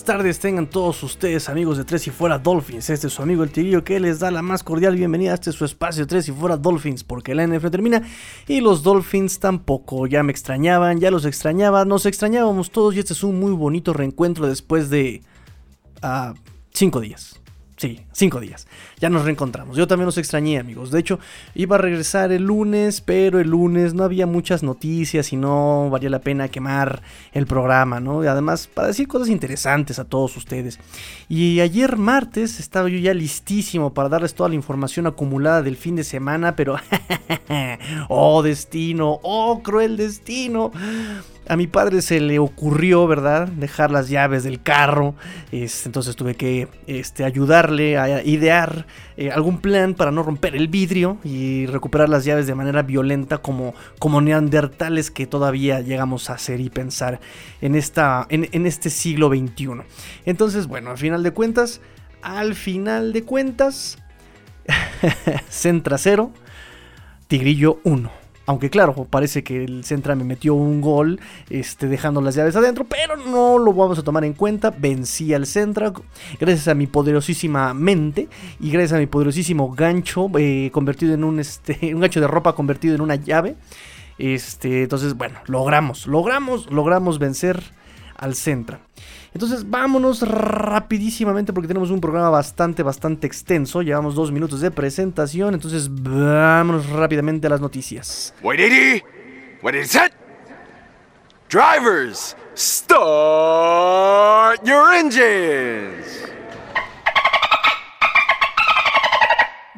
buenas tardes tengan todos ustedes amigos de Tres y Fuera Dolphins. Este es su amigo el Tigrillo que les da la más cordial bienvenida a este su espacio Tres y Fuera Dolphins porque la NFL termina y los Dolphins tampoco. Ya me extrañaban, ya los extrañaba, nos extrañábamos todos y este es un muy bonito reencuentro después de... Uh, cinco días. Sí, cinco días. Ya nos reencontramos. Yo también los extrañé, amigos. De hecho, iba a regresar el lunes, pero el lunes no había muchas noticias y no valía la pena quemar el programa, ¿no? Y además, para decir cosas interesantes a todos ustedes. Y ayer martes estaba yo ya listísimo para darles toda la información acumulada del fin de semana, pero... ¡Oh, destino! ¡Oh, cruel destino! A mi padre se le ocurrió, ¿verdad? Dejar las llaves del carro. Entonces tuve que este, ayudarle a idear eh, algún plan para no romper el vidrio y recuperar las llaves de manera violenta como, como neandertales que todavía llegamos a hacer y pensar en, esta, en, en este siglo XXI. Entonces, bueno, al final de cuentas, al final de cuentas, Centra 0, Tigrillo 1. Aunque claro, parece que el Centra me metió un gol este, dejando las llaves adentro, pero no lo vamos a tomar en cuenta. Vencí al Centra gracias a mi poderosísima mente y gracias a mi poderosísimo gancho eh, convertido en un, este, un gancho de ropa convertido en una llave. Este, entonces, bueno, logramos, logramos, logramos vencer al Centra. Entonces vámonos rapidísimamente porque tenemos un programa bastante, bastante extenso. Llevamos dos minutos de presentación, entonces vámonos rápidamente a las noticias. Wait, What is it? Drivers, start your engines.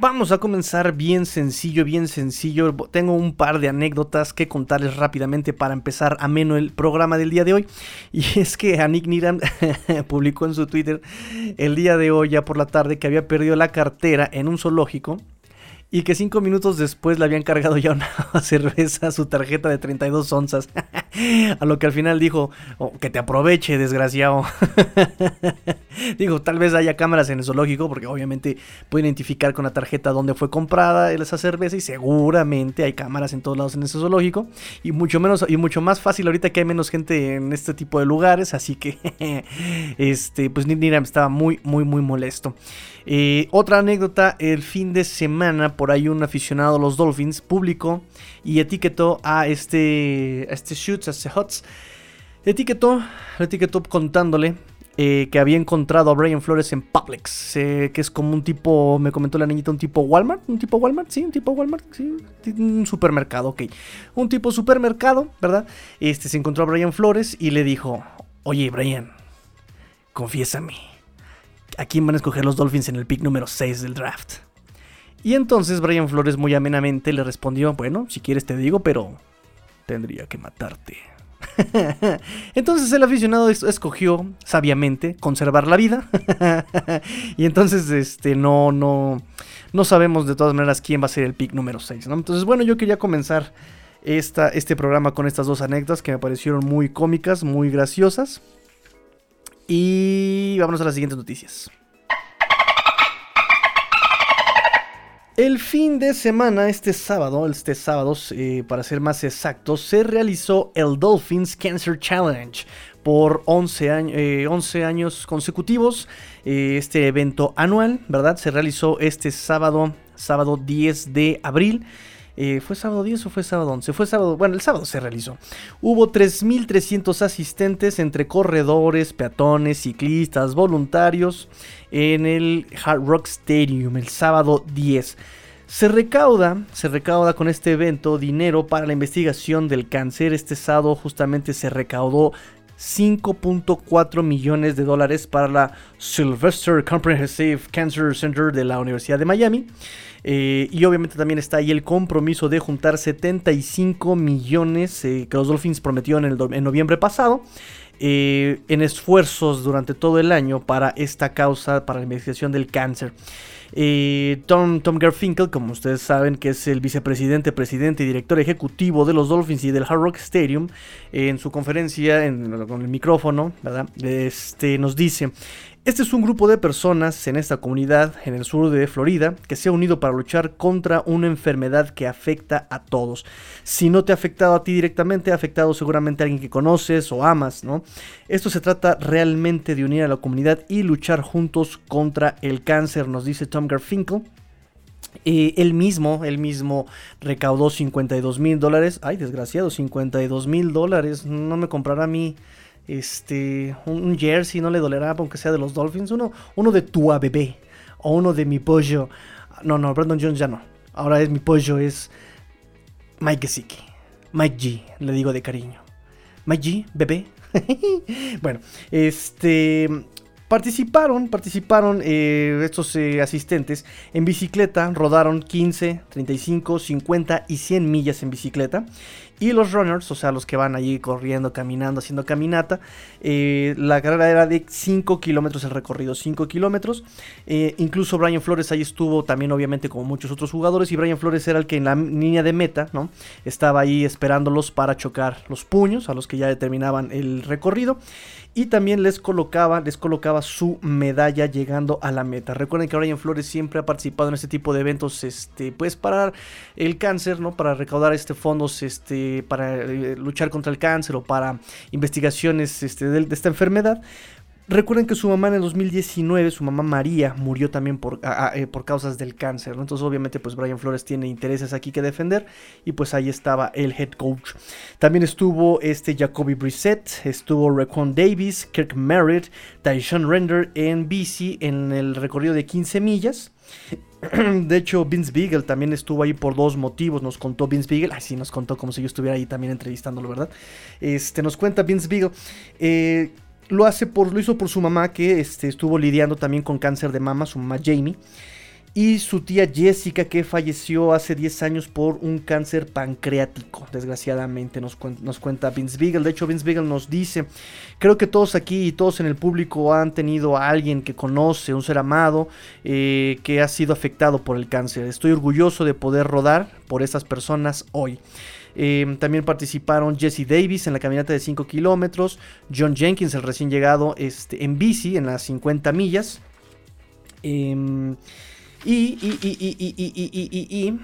Vamos a comenzar bien sencillo, bien sencillo. Tengo un par de anécdotas que contarles rápidamente para empezar ameno el programa del día de hoy. Y es que Anik Niram publicó en su Twitter el día de hoy, ya por la tarde, que había perdido la cartera en un zoológico y que cinco minutos después le habían cargado ya una cerveza su tarjeta de 32 onzas. a lo que al final dijo, oh, que te aproveche, desgraciado. Digo, tal vez haya cámaras en el zoológico, porque obviamente puede identificar con la tarjeta dónde fue comprada esa cerveza, y seguramente hay cámaras en todos lados en ese zoológico. Y mucho menos, y mucho más fácil ahorita que hay menos gente en este tipo de lugares. Así que este, pues Niram estaba muy, muy, muy molesto. Eh, otra anécdota, el fin de semana por ahí un aficionado a los Dolphins publicó y etiquetó a este, a este Shoots, a este Huts. Etiquetó, etiquetó contándole eh, que había encontrado a Brian Flores en Publix, eh, que es como un tipo, me comentó la niñita, un tipo Walmart, un tipo Walmart, sí, un tipo Walmart, sí, un supermercado, ok, un tipo supermercado, ¿verdad? Este se encontró a Brian Flores y le dijo, oye Brian, confiésame, ¿a quién van a escoger los Dolphins en el pick número 6 del draft? Y entonces Brian Flores muy amenamente le respondió, bueno, si quieres te digo, pero tendría que matarte. entonces el aficionado escogió sabiamente conservar la vida. y entonces este no no no sabemos de todas maneras quién va a ser el pick número 6, Entonces, bueno, yo quería comenzar esta, este programa con estas dos anécdotas que me parecieron muy cómicas, muy graciosas. Y vámonos a las siguientes noticias. El fin de semana, este sábado, este sábado, eh, para ser más exactos, se realizó el Dolphins Cancer Challenge por 11, años, 11 años consecutivos. Eh, este evento anual, ¿verdad? Se realizó este sábado, sábado 10 de abril. Eh, ¿Fue sábado 10 o fue sábado 11? Fue sábado, bueno, el sábado se realizó. Hubo 3.300 asistentes entre corredores, peatones, ciclistas, voluntarios en el Hard Rock Stadium el sábado 10. Se recauda, se recauda con este evento dinero para la investigación del cáncer. Este sábado justamente se recaudó 5.4 millones de dólares para la Sylvester Comprehensive Cancer Center de la Universidad de Miami. Eh, y obviamente también está ahí el compromiso de juntar 75 millones eh, que los Dolphins prometieron en, noviembre pasado. Eh, en esfuerzos durante todo el año para esta causa, para la investigación del cáncer. Tom, Tom Garfinkel, como ustedes saben, que es el vicepresidente, presidente y director ejecutivo de los Dolphins y del Hard Rock Stadium, en su conferencia con el micrófono, ¿verdad? Este, nos dice, Este es un grupo de personas en esta comunidad en el sur de Florida que se ha unido para luchar contra una enfermedad que afecta a todos. Si no te ha afectado a ti directamente, ha afectado seguramente a alguien que conoces o amas, ¿no? Esto se trata realmente de unir a la comunidad y luchar juntos contra el cáncer, nos dice Tom Garfinkel. Eh, él mismo, él mismo recaudó 52 mil dólares. Ay, desgraciado, 52 mil dólares. No me comprará a mí este, un, jersey, no le dolerá, aunque sea de los Dolphins. Uno, uno de tu bebé o uno de mi pollo. No, no, Brandon Jones ya no. Ahora es mi pollo, es Mike Gesicki. Mike G, le digo de cariño. Mike G, bebé. bueno, este Participaron, participaron eh, estos eh, asistentes en bicicleta, rodaron 15, 35, 50 y 100 millas en bicicleta. Y los runners, o sea, los que van allí corriendo, caminando, haciendo caminata, eh, la carrera era de 5 kilómetros el recorrido, 5 kilómetros. incluso Brian Flores ahí estuvo también, obviamente, como muchos otros jugadores. Y Brian Flores era el que en la línea de meta, ¿no? Estaba ahí esperándolos para chocar los puños a los que ya determinaban el recorrido y también les colocaba, les colocaba su medalla llegando a la meta. Recuerden que Brian Flores siempre ha participado en este tipo de eventos, este, pues para el cáncer, ¿no? Para recaudar este fondos, este, para eh, luchar contra el cáncer o para investigaciones este, de esta enfermedad. Recuerden que su mamá en el 2019, su mamá María, murió también por, eh, por causas del cáncer. Entonces, obviamente, pues Brian Flores tiene intereses aquí que defender. Y pues ahí estaba el head coach. También estuvo este Jacoby Brissett, estuvo Recon Davis, Kirk Merritt, Tyson Render en BC en el recorrido de 15 millas. De hecho, Vince Beagle también estuvo ahí por dos motivos. Nos contó Vince Beagle. Así nos contó como si yo estuviera ahí también entrevistándolo, ¿verdad? Este, nos cuenta Vince Beagle. Eh, lo, hace por, lo hizo por su mamá que este, estuvo lidiando también con cáncer de mama, su mamá Jamie. Y su tía Jessica que falleció hace 10 años por un cáncer pancreático. Desgraciadamente nos, nos cuenta Vince Beagle. De hecho Vince Beagle nos dice, creo que todos aquí y todos en el público han tenido a alguien que conoce, un ser amado, eh, que ha sido afectado por el cáncer. Estoy orgulloso de poder rodar por esas personas hoy. Em, también participaron Jesse Davis en la caminata de 5 kilómetros, John Jenkins, el recién llegado, este, en bici en las 50 millas. Y, y,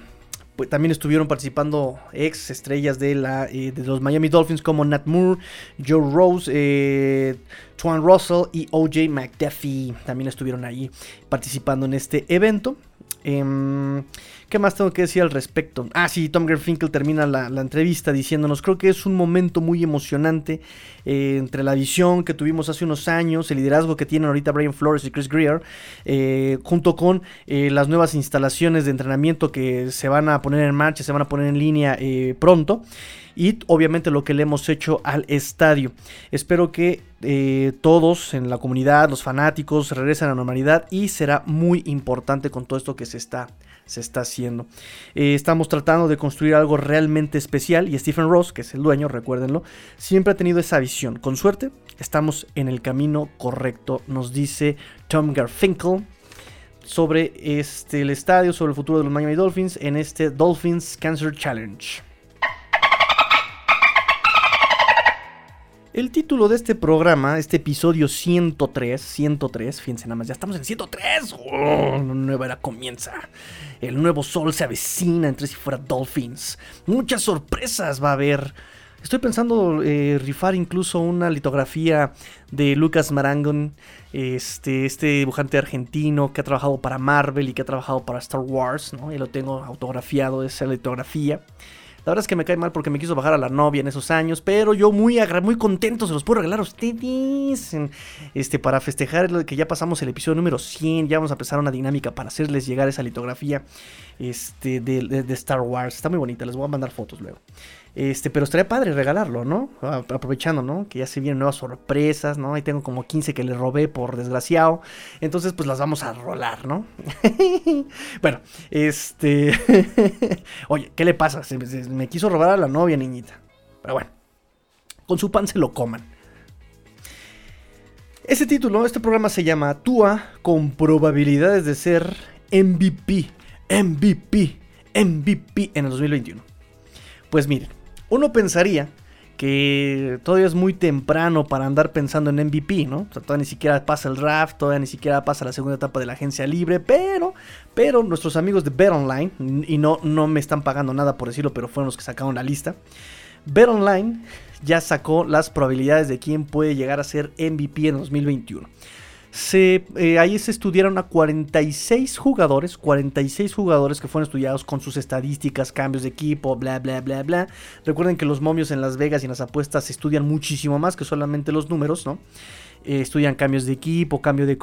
pues, también estuvieron participando ex estrellas de, la, de los Miami Dolphins como Nat Moore, Joe Rose, eh, Twan Russell y OJ McDuffie. También estuvieron ahí participando en este evento. Em, ¿Qué más tengo que decir al respecto? Ah, sí, Tom Garfinkel termina la, entrevista diciéndonos, creo que es un momento muy emocionante eh, entre la visión que tuvimos hace unos años, el liderazgo que tienen ahorita Brian Flores y Chris Greer, eh, junto con eh, las nuevas instalaciones de entrenamiento que se van a poner en marcha, se van a poner en línea pronto y obviamente lo que le hemos hecho al estadio. Espero que todos en la comunidad, los fanáticos, regresen a la normalidad y será muy importante con todo esto que se está se está haciendo. Eh, estamos tratando de construir algo realmente especial y Stephen Ross, que es el dueño, recuérdenlo, siempre ha tenido esa visión. Con suerte, estamos en el camino correcto, nos dice Tom Garfinkel sobre este, el estadio, sobre el futuro de los Miami Dolphins en este Dolphins Cancer Challenge. El título de este programa, este episodio 103, 103, fíjense nada más, ya estamos en 103. Oh, una nueva era comienza. El nuevo sol se avecina entre si fuera Dolphins. Muchas sorpresas va a haber. Estoy pensando eh, rifar incluso una litografía de Lucas Marangon, este, este dibujante argentino que ha trabajado para Marvel y que ha trabajado para Star Wars, ¿no? Y lo tengo autografiado, esa litografía. La verdad es que me cae mal porque me quiso bajar a la novia en esos años, pero yo muy, muy contento se los puedo regalar a ustedes. Este, para festejar que ya pasamos el episodio número 100, ya vamos a empezar una dinámica para hacerles llegar esa litografía este, de Star Wars. Está muy bonita, les voy a mandar fotos luego. Este, pero estaría padre regalarlo, ¿no? Aprovechando, ¿no? Que ya se vienen nuevas sorpresas, ¿no? Ahí tengo como 15 que le robé por desgraciado. Entonces, pues las vamos a rolar, ¿no? bueno, este. Oye, ¿qué le pasa? me quiso robar a la novia, niñita. Pero bueno, con su pan se lo coman. Ese título, este programa se llama Tua con probabilidades de ser MVP. MVP. MVP en el 2021. Pues miren, uno pensaría que todavía es muy temprano para andar pensando en MVP, ¿no? O sea, todavía ni siquiera pasa el draft, todavía ni siquiera pasa la segunda etapa de la agencia libre, pero, pero nuestros amigos de BetOnline, y no, no me están pagando nada por decirlo, pero fueron los que sacaron la lista, BetOnline ya sacó las probabilidades de quién puede llegar a ser MVP en 2021. Se, eh, ahí se estudiaron a 46 jugadores, 46 jugadores que fueron estudiados con sus estadísticas, cambios de equipo, bla, bla, bla, bla. Recuerden que los momios en Las Vegas y en las apuestas se estudian muchísimo más que solamente los números, ¿no? Eh, estudian cambios de equipo, cambio de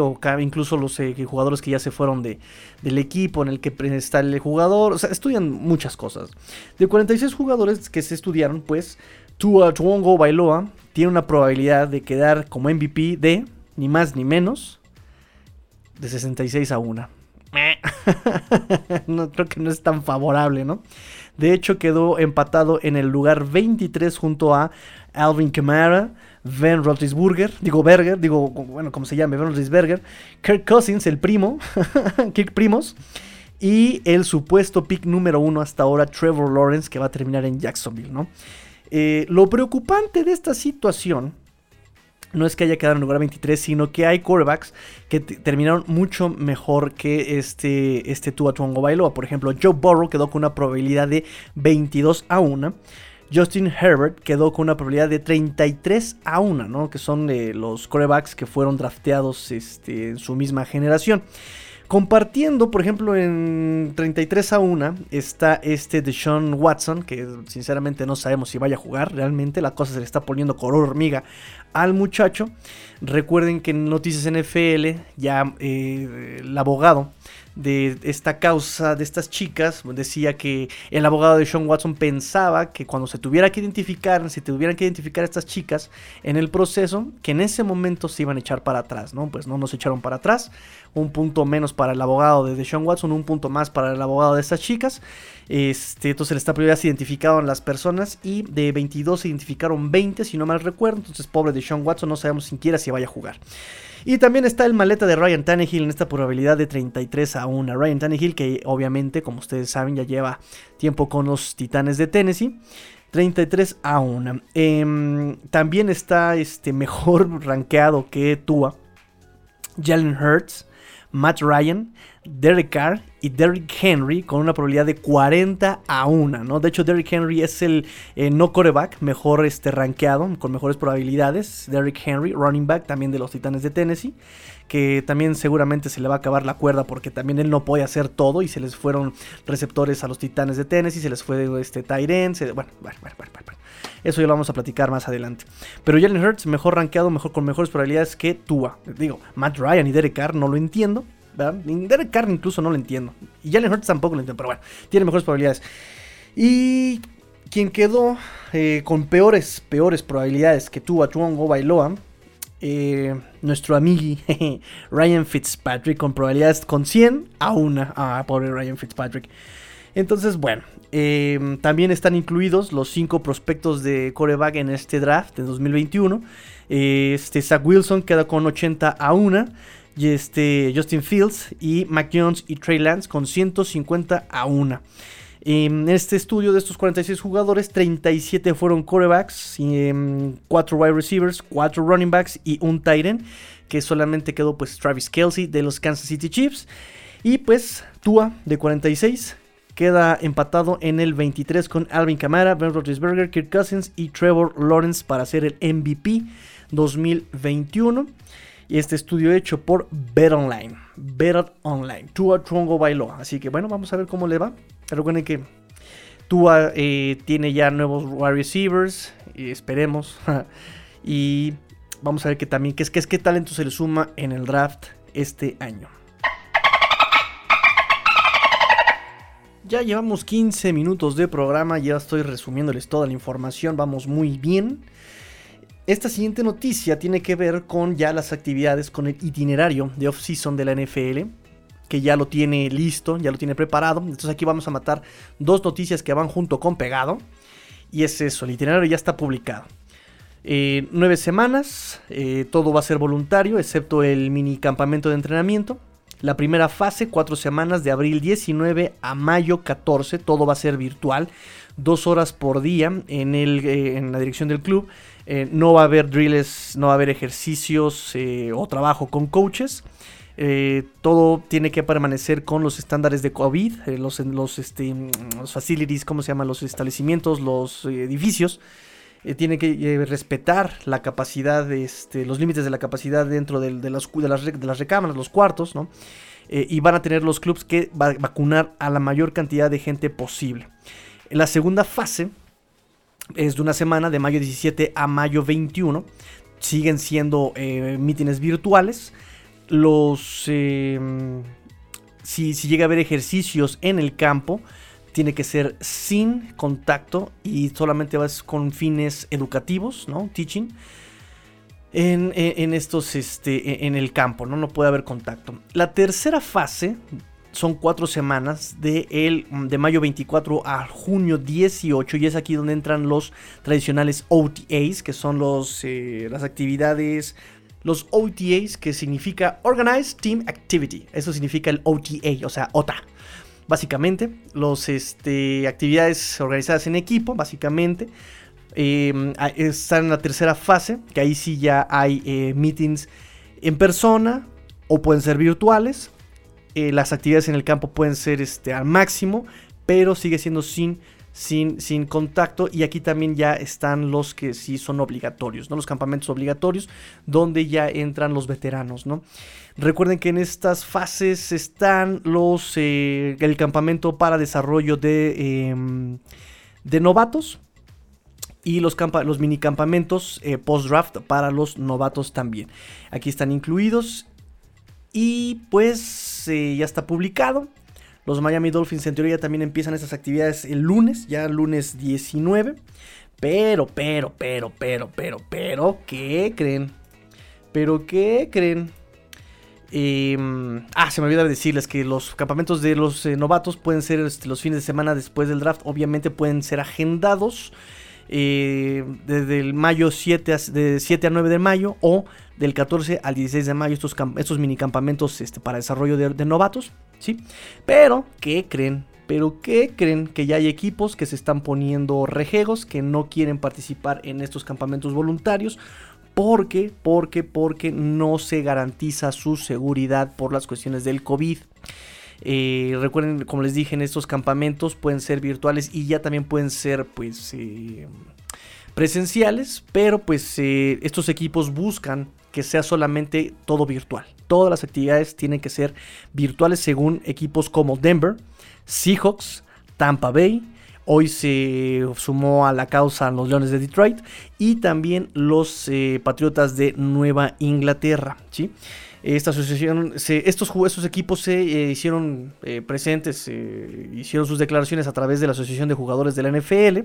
o incluso los eh, jugadores que ya se fueron de, del equipo en el que está el jugador, o sea, estudian muchas cosas. De 46 jugadores que se estudiaron, pues, Tua Tuongo Bailoa tiene una probabilidad de quedar como MVP de ni más ni menos, de 66 a 1. no, creo que no es tan favorable, ¿no? De hecho, quedó empatado en el lugar 23 junto a Alvin Kamara, Ben Roethlisberger, digo Berger, digo, bueno, como se llame, Ben Roethlisberger, Kirk Cousins, el primo, Kirk Primos, y el supuesto pick número uno hasta ahora, Trevor Lawrence, que va a terminar en Jacksonville, ¿no? Eh, lo preocupante de esta situación no es que haya quedado en lugar 23, sino que hay quarterbacks que terminaron mucho mejor que este, este Tua Tuongo Bailoa. Por ejemplo, Joe Burrow quedó con una probabilidad de 22 a 1. Justin Herbert quedó con una probabilidad de 33 a 1, ¿no? Que son eh, los quarterbacks que fueron drafteados este, en su misma generación. Compartiendo, por ejemplo, en 33 a 1 está este de Sean Watson, que sinceramente no sabemos si vaya a jugar. Realmente la cosa se le está poniendo color hormiga al muchacho. Recuerden que en Noticias NFL ya eh, el abogado de esta causa de estas chicas decía que el abogado de Sean Watson pensaba que cuando se tuviera que identificar, si tuvieran que identificar a estas chicas en el proceso, que en ese momento se iban a echar para atrás, ¿no? Pues no nos echaron para atrás, un punto menos para el abogado de Sean Watson, un punto más para el abogado de estas chicas. Este, entonces el Estado se identificaron las personas y de 22 se identificaron 20, si no mal recuerdo. Entonces, pobre de Sean Watson, no sabemos siquiera si vaya a jugar. Y también está el maleta de Ryan Tannehill en esta probabilidad de 33 a 1. Ryan Tannehill, que obviamente, como ustedes saben, ya lleva tiempo con los Titanes de Tennessee. 33 a 1. Em, también está este mejor rankeado que Tua. Jalen Hurts, Matt Ryan, Derek Carr y Derrick Henry con una probabilidad de 40 a 1, ¿no? De hecho, Derrick Henry es el eh, no coreback mejor este, rankeado, con mejores probabilidades. Derrick Henry, running back también de los Titanes de Tennessee, que también seguramente se le va a acabar la cuerda porque también él no puede hacer todo y se les fueron receptores a los Titanes de Tennessee, se les fue este Tyren, bueno. Eso ya lo vamos a platicar más adelante. Pero Jalen Hurts, mejor rankeado, mejor con mejores probabilidades que Tua. Digo, Matt Ryan y Derek Carr no lo entiendo, ¿verdad? Derek Carr incluso no lo entiendo. Y Jalen Hurts tampoco lo entiendo, pero bueno, tiene mejores probabilidades. Y quien quedó eh, con peores, peores probabilidades que tuvo a Tuongo Bailoa, eh, nuestro amigui Ryan Fitzpatrick con probabilidades con 100 a 1. Ah, pobre Ryan Fitzpatrick. Entonces, bueno, eh, también están incluidos los 5 prospectos de coreback en este draft de 2021. Este Zach Wilson queda con 80 a 1 y este Justin Fields y Mac Jones y Trey Lance con 150 a 1. En este estudio de estos 46 jugadores, 37 fueron quarterbacks, 4 em, wide receivers, 4 running backs y un tight end, que solamente quedó pues Travis Kelsey de los Kansas City Chiefs. Y pues Tua de 46 queda empatado en el 23 con Alvin Kamara, Ben Roethlisberger, Kirk Cousins y Trevor Lawrence para ser el MVP 2021. Y este estudio hecho por Bet Online. Bet Online. Tua Trongo bailó. Así que bueno, vamos a ver cómo le va. Recuerden que Tua eh, tiene ya nuevos wide receivers. Esperemos. y vamos a ver que también qué es, qué es qué talento se le suma en el draft este año. Ya llevamos 15 minutos de programa, ya estoy resumiéndoles toda la información, vamos muy bien. Esta siguiente noticia tiene que ver con ya las actividades, con el itinerario de off-season de la NFL, que ya lo tiene listo, ya lo tiene preparado. Entonces aquí vamos a matar dos noticias que van junto con pegado. Y es eso, el itinerario ya está publicado. Eh, nueve semanas, eh, todo va a ser voluntario, excepto el mini campamento de entrenamiento. La primera fase, cuatro semanas de abril 19 a mayo 14, todo va a ser virtual, dos horas por día en, eh, en la dirección del club. No va a haber drills, no va a haber ejercicios o trabajo con coaches. Todo tiene que permanecer con los estándares de COVID, los, los, este, los facilities, ¿cómo se llaman? Los establecimientos, los edificios. tiene que respetar la capacidad, este, los límites de la capacidad dentro de, las, recámaras, los cuartos, y van a tener los clubs que vacunar a la mayor cantidad de gente posible. La segunda fase es de una semana, de mayo 17 a mayo 21. Siguen siendo eh, mítines virtuales. Los. Em, si, llega a haber ejercicios en el campo, tiene que ser sin contacto y solamente vas con fines educativos, ¿no? Teaching. En, estos, este, en el campo, ¿no? No puede haber contacto. La tercera fase son cuatro semanas de, el, de mayo 24 a junio 18 y es aquí donde entran los tradicionales OTAs, que son los, eh, las actividades, los OTAs que significa Organized Team Activity, eso significa el OTA, o sea, OTA. Básicamente, los este, actividades organizadas en equipo, básicamente, em, están en la tercera fase, que ahí sí ya hay eh, meetings en persona o pueden ser virtuales eh, las actividades en el campo pueden ser este, al máximo, pero sigue siendo sin, sin, contacto. Y aquí también ya están los que sí son obligatorios, ¿no? Los campamentos obligatorios, donde ya entran los veteranos, ¿no? Recuerden que en estas fases están los eh, el campamento para desarrollo de, em, de novatos. Y los, los mini campamentos eh, post-draft para los novatos también. Aquí están incluidos. Y pues eh, ya está publicado. Los Miami Dolphins en teoría también empiezan estas actividades el lunes, ya lunes 19. Pero, pero, pero, pero, pero, pero, ¿qué creen? ¿Pero qué creen? Em, ah, se me olvidaba decirles que los campamentos de los eh, novatos pueden ser este, los fines de semana después del draft. Obviamente pueden ser agendados desde el mayo 7 a, de 7 a 9 de mayo o del 14 al 16 de mayo estos, estos mini campamentos este, para desarrollo de, novatos, ¿sí? Pero, ¿qué creen? Pero ¿qué creen? Que ya hay equipos que se están poniendo rejegos, que no quieren participar en estos campamentos voluntarios. ¿Por qué? Porque, porque no se garantiza su seguridad por las cuestiones del COVID. Eh, recuerden, como les dije, en estos campamentos pueden ser virtuales y ya también pueden ser, pues, eh, presenciales, pero pues eh, estos equipos buscan que sea solamente todo virtual. Todas las actividades tienen que ser virtuales según equipos como Denver, Seahawks, Tampa Bay. Hoy se sumó a la causa los Leones de Detroit y también los Patriotas de Nueva Inglaterra. ¿sí? Esta asociación, estos, estos, equipos se eh, hicieron eh, presentes, hicieron sus declaraciones a través de la Asociación de Jugadores de la NFL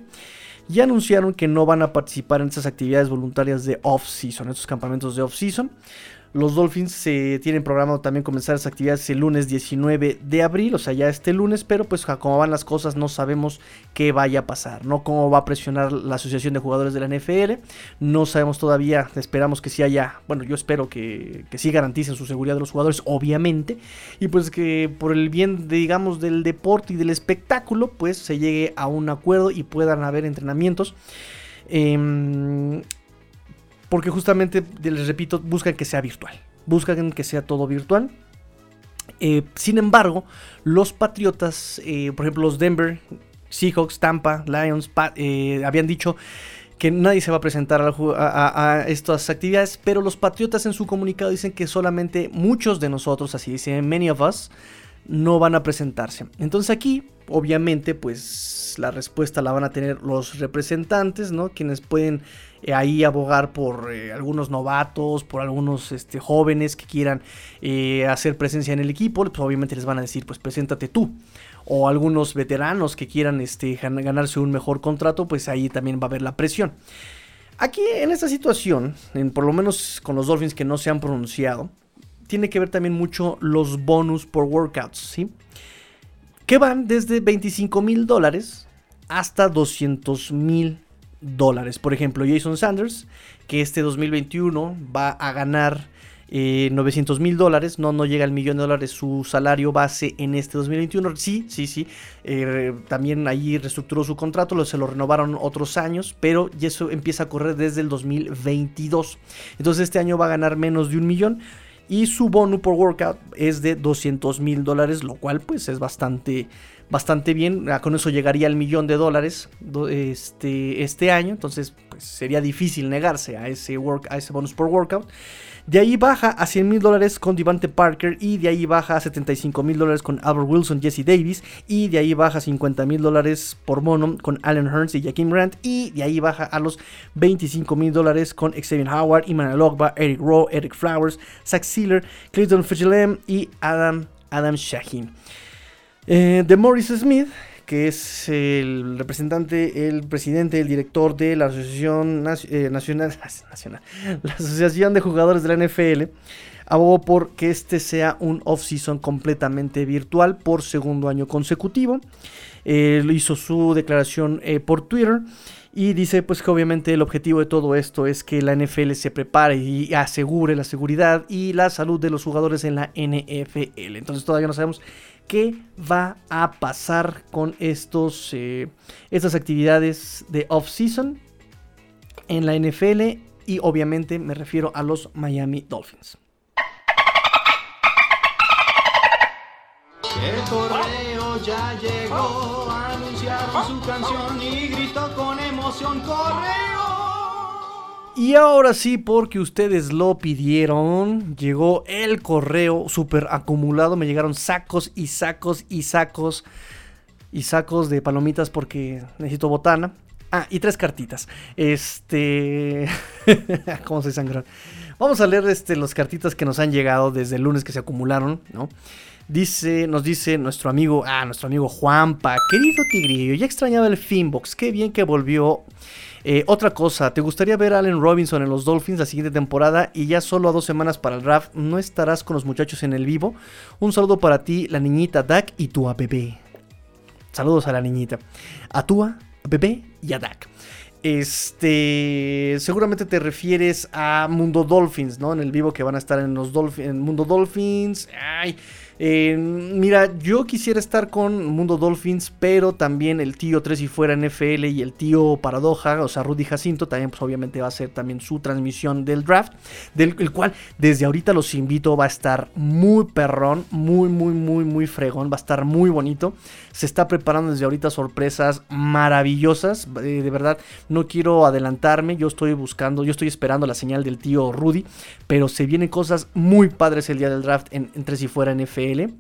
y anunciaron que no van a participar en estas actividades voluntarias de off-season, estos campamentos de off-season. Los Dolphins se tienen programado también comenzar esas actividades el lunes 19 de abril, o sea, ya este lunes, pero pues como van las cosas no sabemos qué vaya a pasar, no cómo va a presionar la Asociación de Jugadores de la NFL, no sabemos todavía, esperamos que sí haya, bueno, yo espero que, que sí garanticen su seguridad de los jugadores, obviamente, y pues que por el bien, digamos, del deporte y del espectáculo, pues se llegue a un acuerdo y puedan haber entrenamientos. Eh, porque justamente, les repito, buscan que sea virtual. Buscan que sea todo virtual. Eh, sin embargo, los Patriotas, eh, por ejemplo, los Denver, Seahawks, Tampa, Lions, eh, habían dicho que nadie se va a presentar a, a, estas actividades, pero los Patriotas en su comunicado dicen que solamente muchos de nosotros, así dicen many of us, no van a presentarse. Entonces aquí, obviamente, pues la respuesta la van a tener los representantes, ¿no? Quienes pueden eh, ahí abogar por eh, algunos novatos, por algunos este, jóvenes que quieran eh, hacer presencia en el equipo, pues obviamente les van a decir, pues preséntate tú. O algunos veteranos que quieran este, ganarse un mejor contrato, pues ahí también va a haber la presión. Aquí en esta situación, en, por lo menos con los Dolphins que no se han pronunciado, tiene que ver también mucho los bonus por workouts, ¿sí? Que van desde 25 mil dólares hasta 200 mil dólares. Por ejemplo, Jason Sanders, que este 2021 va a ganar 900 mil dólares, no, no llega al millón de dólares su salario base en este 2021. Sí, sí, sí, también ahí reestructuró su contrato, lo, se lo renovaron otros años, pero eso empieza a correr desde el 2022. Entonces este año va a ganar menos de un millón y su bono por workout es de 200 mil dólares, lo cual pues es bastante, bastante bien. Ah, con eso llegaría al millón de dólares este, este año, entonces pues, sería difícil negarse a ese, work, a ese bonus por workout. De ahí baja a 100 mil dólares con Devante Parker y de ahí baja a 75 mil dólares con Albert Wilson, Jesse Davis y de ahí baja a 50 mil dólares por mono con Allen Hearns y Jaquim Grant y de ahí baja a los 25 mil dólares con Xavier Howard, Emmanuel Ogba, Eric Rowe, Eric Flowers, Zach Sealer, Clayton Fitzgerald y Adam, Adam Shaheen. Eh, de Morris Smith que es el representante, el presidente, el director de la Asociación eh, Nacional, la Asociación de Jugadores de la NFL, abogó por que este sea un off-season completamente virtual por segundo año consecutivo. Él hizo su declaración eh, por Twitter. Y dice pues que obviamente el objetivo de todo esto es que la NFL se prepare y asegure la seguridad y la salud de los jugadores en la NFL. Entonces todavía no sabemos qué va a pasar con estos, eh, estas actividades de off-season en la NFL y obviamente me refiero a los Miami Dolphins. El correo ya llegó, anunciaron su canción y gritó con emoción correo. Y ahora sí, porque ustedes lo pidieron, llegó el correo super acumulado. Me llegaron sacos y sacos y sacos y sacos de palomitas porque necesito botana. Ah, y tres cartitas. Este. ¿Cómo se sangran? Vamos a leer este, los cartitas que nos han llegado desde el lunes que se acumularon, ¿no? Dice, nos dice nuestro amigo, ah, nuestro amigo Juanpa, querido tigrillo, ya extrañaba el Finbox, qué bien que volvió. Eh, otra cosa, ¿te gustaría ver a Allen Robinson en los Dolphins la siguiente temporada y ya solo a dos semanas para el draft no estarás con los muchachos en el vivo? Un saludo para ti, la niñita Dak y tu bebé. Saludos a la niñita. A tu a bebé y a Dak. Este, seguramente te refieres a Mundo Dolphins, ¿no? En el vivo que van a estar en los Dolphins, en Mundo Dolphins. Ay, eh, mira, yo quisiera estar con Mundo Dolphins, pero también el tío 3 y fuera NFL y el tío Paradoja, o sea, Rudy Jacinto, también pues obviamente va a hacer también su transmisión del draft, del cual desde ahorita los invito, va a estar muy perrón, muy, muy, muy, muy fregón, va a estar muy bonito. Se está preparando desde ahorita sorpresas maravillosas, eh, de verdad, no quiero adelantarme, yo estoy buscando, yo estoy esperando la señal del tío Rudy, pero se vienen cosas muy padres el día del draft en, en 3 y fuera NFL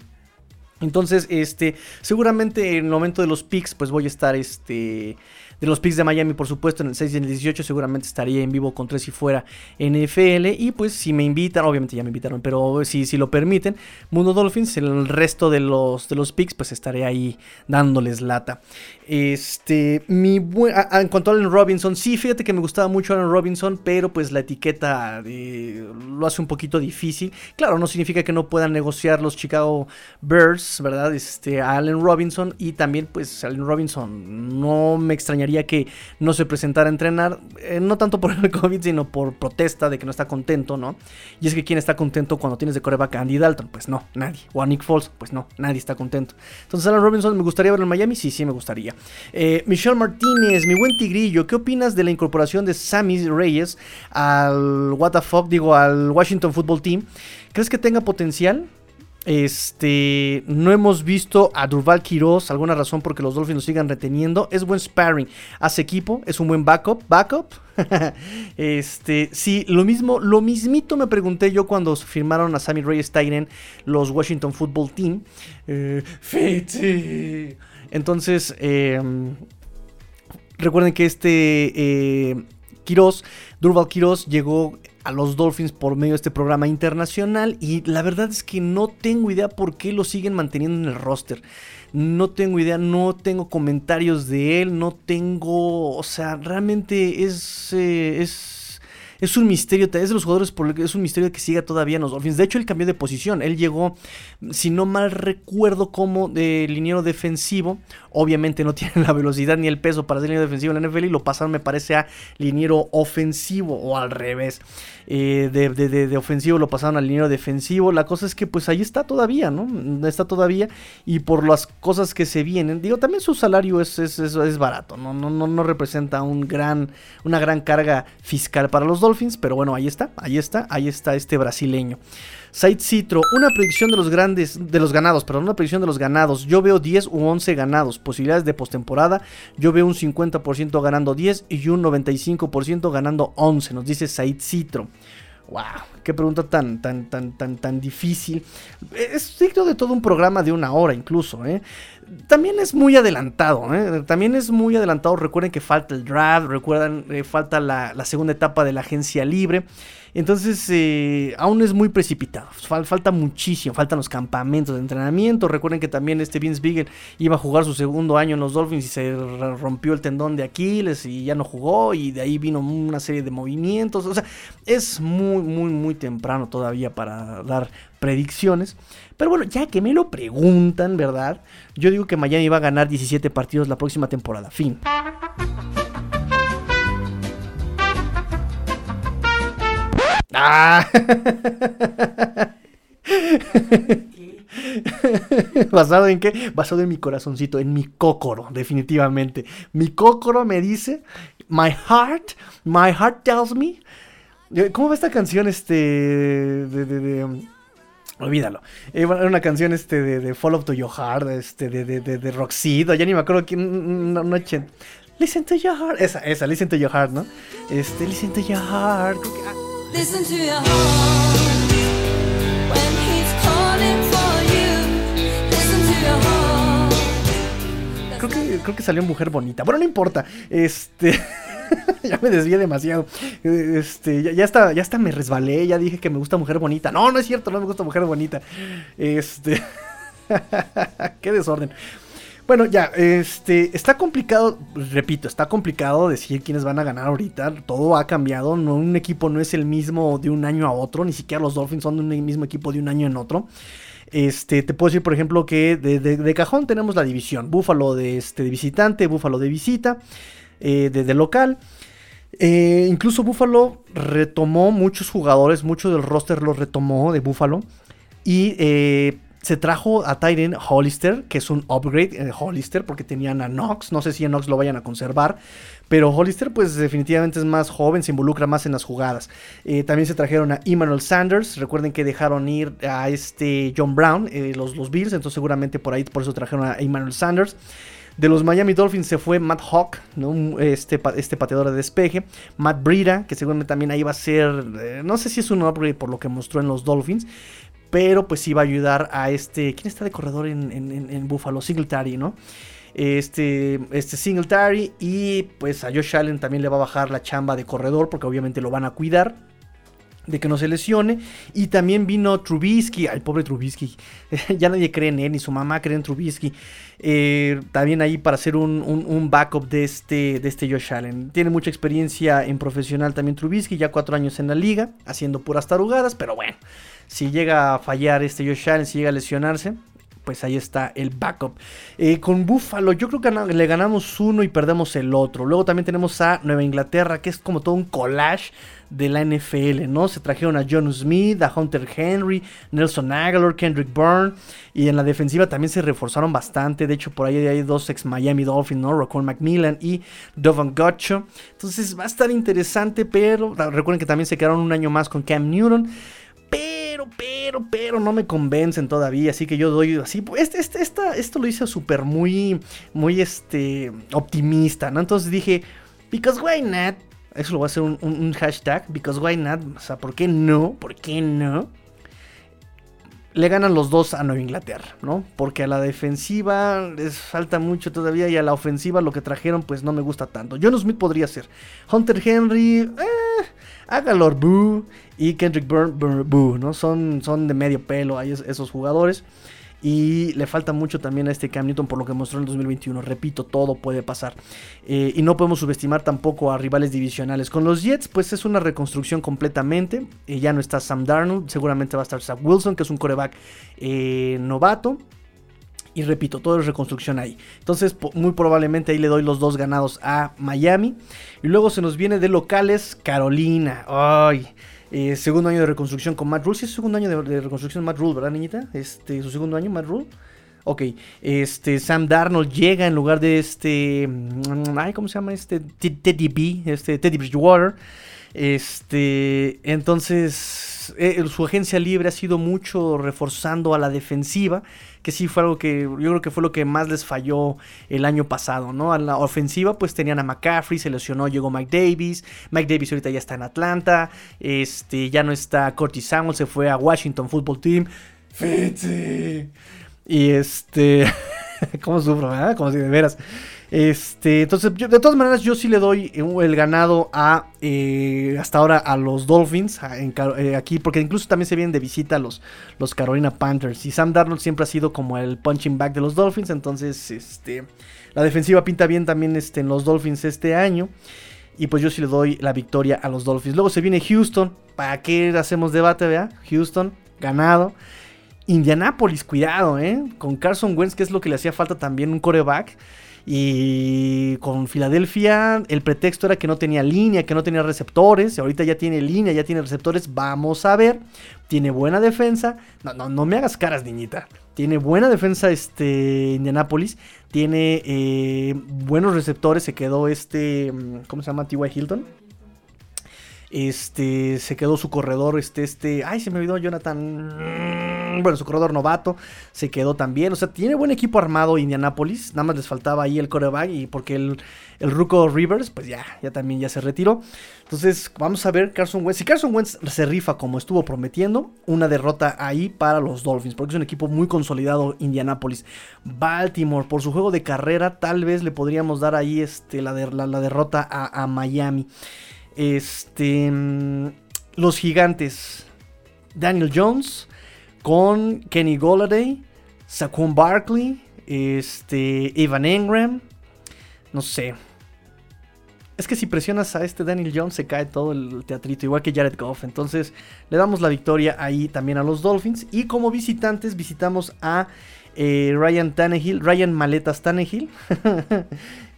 entonces, este, seguramente en el momento de los picks, pues voy a estar, este, de los picks de Miami, por supuesto, en el 6 y en el 18 seguramente estaría en vivo con 3 y fuera NFL. Y pues si me invitan, obviamente ya me invitaron, pero si, si lo permiten, Mundo Dolphins, el resto de los, de los picks, pues estaré ahí dándoles lata. Este, mi en cuanto a Allen Robinson, sí, fíjate que me gustaba mucho Allen Robinson, pero pues la etiqueta lo hace un poquito difícil. Claro, no significa que no puedan negociar los Chicago Bears, ¿verdad? Este, a Allen Robinson y también pues Allen Robinson no me extrañaría que no se presentara a entrenar, eh, no tanto por el COVID, sino por protesta de que no está contento, ¿no? Y es que quién está contento cuando tienes de coreback a Andy Dalton, pues no, nadie. O a Nick Foles, pues no, nadie está contento. Entonces Allen Robinson me gustaría verlo en Miami, sí, sí me gustaría. Eh, Michelle Martínez, mi buen tigrillo, ¿qué opinas de la incorporación de Sammy Reyes al What digo, al Washington Football Team? ¿Crees que tenga potencial? Este, no hemos visto a Durval Quiroz, alguna razón porque los Dolphins lo sigan reteniendo. Es buen sparring, hace equipo, es un buen backup, backup. este, sí, lo mismo, lo mismito me pregunté yo cuando firmaron a Sammy Reyes Tyren los Washington Football Team. Eh, entonces, em, recuerden que este eh, Durval Quiroz, llegó a los Dolphins por medio de este programa internacional y la verdad es que no tengo idea por qué lo siguen manteniendo en el roster. No tengo idea, no tengo comentarios de él, no tengo, o sea, realmente es, eh, es es un misterio, es de los jugadores por es un misterio que siga todavía en los. De hecho, él cambió de posición. Él llegó, si no mal recuerdo, como de liniero defensivo. Obviamente no tiene la velocidad ni el peso para ser liniero defensivo en la NFL y lo pasaron, me parece, a liniero ofensivo o al revés. Eh, de, ofensivo lo pasaron al liniero defensivo. La cosa es que pues ahí está todavía, ¿no? Está todavía y por las cosas que se vienen, digo, también su salario es, es, es, barato, ¿no? No, no, no representa un gran, una gran carga fiscal para los Dolphins, pero bueno, ahí está, ahí está, ahí está este brasileño. Said Citro, una predicción de los grandes, de los ganados, perdón, una predicción de los ganados. Yo veo 10 u 11 ganados, posibilidades de postemporada. Yo veo un 50% ganando 10 y un 95% ganando 11, nos dice Said Citro. Wow, qué pregunta tan, tan, tan, tan, tan difícil. Es digno de todo un programa de una hora incluso, ¿eh? También es muy adelantado, ¿eh? También es muy adelantado. Recuerden que falta el draft, recuerdan, eh, falta la segunda etapa de la agencia libre. Entonces, eh, aún es muy precipitado. falta muchísimo. Faltan los campamentos de entrenamiento. Recuerden que también este Vince Beagle iba a jugar su segundo año en los Dolphins y se rompió el tendón de Aquiles y ya no jugó. Y de ahí vino una serie de movimientos. O sea, es muy, muy, muy temprano todavía para dar predicciones. Pero bueno, ya que me lo preguntan, ¿verdad? Yo digo que Miami va a ganar 17 partidos la próxima temporada. Fin. Ah. ¿Basado en qué? Basado en mi corazoncito, en mi cócoro, definitivamente. Mi cócoro me dice, my heart, my heart tells me. Eh, ¿Cómo va esta canción este de, um, olvídalo. Era una canción este de, Fall of to Your Heart, este de, de, de, Roxito, ya ni me acuerdo quién, no, no, Listen to your heart, esa, esa, listen to your heart, ¿no? Este, listen to your heart. Creo que, creo que salió mujer bonita. Bueno, no importa. Este. ya me desvié demasiado. Este, ya, ya, está, ya está me resbalé, ya dije que me gusta mujer bonita. No, no es cierto, no me gusta mujer bonita. Este. Qué desorden. Bueno, ya, este, está complicado, repito, está complicado decir quiénes van a ganar ahorita. Todo ha cambiado, no, un equipo no es el mismo de un año a otro, ni siquiera los Dolphins son de un mismo equipo de un año en otro. Este, te puedo decir, por ejemplo, que de, cajón tenemos la división: Búfalo de, este, visitante, Búfalo de visita, eh, de, local. Eh, incluso Búfalo retomó muchos jugadores, mucho del roster lo retomó de Búfalo. Y eh, se trajo a Tyrion Hollister, que es un upgrade de Hollister, porque tenían a Knox. No sé si a Knox lo vayan a conservar. Pero Hollister, pues definitivamente es más joven, se involucra más en las jugadas. Eh, también se trajeron a Emmanuel Sanders. Recuerden que dejaron ir a este John Brown, eh, los, los Bills. Entonces, seguramente por ahí, por eso trajeron a Emmanuel Sanders. De los Miami Dolphins se fue Matt Hawk, este, este pateador de despeje. Matt Breida, que seguramente también ahí va a ser. Eh, no sé si es un upgrade por lo que mostró en los Dolphins pero pues iba a ayudar a este, ¿quién está de corredor en, en, Buffalo? Singletary, ¿no? Este, este Singletary y pues a Josh Allen también le va a bajar la chamba de corredor porque obviamente lo van a cuidar de que no se lesione. Y también vino Trubisky, ay pobre Trubisky, ya nadie cree en él, ni su mamá cree en Trubisky. Eh, también ahí para hacer un, un, backup de este, de este Josh Allen. Tiene mucha experiencia en profesional también Trubisky, ya cuatro años en la liga, haciendo puras tarugadas, pero bueno. Si llega a fallar este Josh Allen, si llega a lesionarse, pues ahí está el backup. Eh, con Buffalo, yo creo que le ganamos uno y perdemos el otro. Luego también tenemos a Nueva Inglaterra, que es como todo un collage de la NFL, ¿no? Se trajeron a John Smith, a Hunter Henry, Nelson Aguilar, Kendrick Byrne. Y en la defensiva también se reforzaron bastante. De hecho, por ahí hay dos ex Miami Dolphins, ¿no? Rockwell Macmillan y Dovan Gotcho. Entonces va a estar interesante, pero recuerden que también se quedaron un año más con Cam Newton pero, pero, pero no me convencen todavía. Así que yo doy así. Este, este, esto lo hice súper muy, muy este, optimista, ¿no? Entonces dije, because why not? Eso lo voy a hacer un, hashtag, because why not? O sea, ¿por qué no? ¿Por qué no? le ganan los dos a Nueva Inglaterra, ¿no? Porque a la defensiva les falta mucho todavía y a la ofensiva lo que trajeron pues no me gusta tanto. John Smith podría ser. Hunter Henry, eh, Agalor Boo y Kendrick Byrne Boo, ¿no? Son, son de medio pelo ahí esos jugadores. Y le falta mucho también a este Cam Newton por lo que mostró en el 2021. Repito, todo puede pasar. Eh, y no podemos subestimar tampoco a rivales divisionales. Con los Jets, pues es una reconstrucción completamente. Eh, ya no está Sam Darnold, seguramente va a estar Zach Wilson, que es un coreback eh, novato. Y repito, todo es reconstrucción ahí. Entonces, muy probablemente ahí le doy los dos ganados a Miami. Y luego se nos viene de locales Carolina. Ay. Eh, segundo año de reconstrucción con Matt Rule. Sí, es segundo año de, reconstrucción Matt Rule, ¿verdad, niñita? Este, su segundo año, Matt Rule. Ok, este, Sam Darnold llega en lugar de este, mm, ay, ¿cómo se llama este? Teddy B, este, Teddy Bridgewater. Este, entonces, eh, su agencia libre ha sido mucho reforzando a la defensiva que sí fue algo que yo creo que fue lo que más les falló el año pasado, ¿no? A la ofensiva pues tenían a McCaffrey, se lesionó, llegó Mike Davis, Mike Davis ahorita ya está en Atlanta, este, ya no está Curtis Samuel, se fue a Washington Football Team. Fitzy. Y este, ¿cómo sufro, verdad? Como si de veras. Este, entonces, de todas maneras, yo sí le doy el ganado a eh, hasta ahora a los Dolphins eh, aquí, porque incluso también se vienen de visita los, los Carolina Panthers. Y Sam Darnold siempre ha sido como el punching back de los Dolphins. Entonces, este, la defensiva pinta bien también este, en los Dolphins este año. Y pues yo sí le doy la victoria a los Dolphins. Luego se viene Houston. ¿Para qué hacemos debate? Houston, ganado. Indianapolis, cuidado, ¿eh? Con Carson Wentz, que es lo que le hacía falta también, un coreback. Y con Filadelfia el pretexto era que no tenía línea, que no tenía receptores. Y ahorita ya tiene línea, ya tiene receptores. Vamos a ver. Tiene buena defensa. No, no, no me hagas caras, niñita. Tiene buena defensa este Indianapolis. Tiene eh, buenos receptores. Se quedó este. Mm, ¿Cómo se llama? T.Y. Hilton. Este, se quedó su corredor, este, este, ay, se me olvidó Jonathan, bueno, su corredor novato, se quedó también, o sea, tiene buen equipo armado Indianapolis, nada más les faltaba ahí el coreback y porque el, el Ruco Rivers, pues ya, ya también ya se retiró. Entonces, vamos a ver Carson Wentz, si Carson Wentz se rifa como estuvo prometiendo, una derrota ahí para los Dolphins, porque es un equipo muy consolidado Indianapolis. Baltimore, por su juego de carrera, tal vez le podríamos dar ahí este, la, la, derrota a Miami. Este. Los gigantes. Daniel Jones. Con Kenny Golladay. Saquon Barkley. Este. Evan Engram. No sé. Es que si presionas a este Daniel Jones se cae todo el teatrito, igual que Jared Goff. Entonces le damos la victoria ahí también a los Dolphins. Y como visitantes visitamos a eh, Ryan Tannehill, Ryan Maletas Tannehill.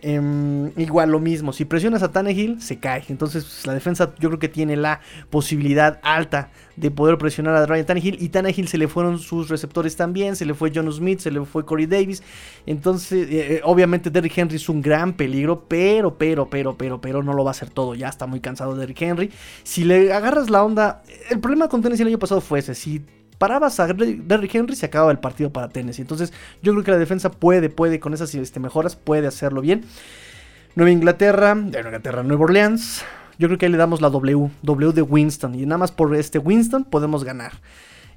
Em, igual lo mismo, si presionas a Tannehill se cae. Entonces pues, la defensa yo creo que tiene la posibilidad alta de poder presionar a Ryan Tannehill. Y Tannehill se le fueron sus receptores también, se le fue John Smith, se le fue Corey Davis. Entonces eh, eh, obviamente Derrick Henry es un gran peligro, pero, pero, pero, pero, pero no lo va a hacer todo. Ya está muy cansado Derrick Henry. Si le agarras la onda, el problema con Tennessee el año pasado fue ese. Si parabas a Derrick Henry, se acababa el partido para Tennessee. Entonces, yo creo que la defensa puede, puede, con esas este, mejoras, puede hacerlo bien. Nueva Inglaterra, de Nueva Inglaterra, Nueva Orleans. Yo creo que ahí le damos la W, W de Winston. Y nada más por este Winston podemos ganar.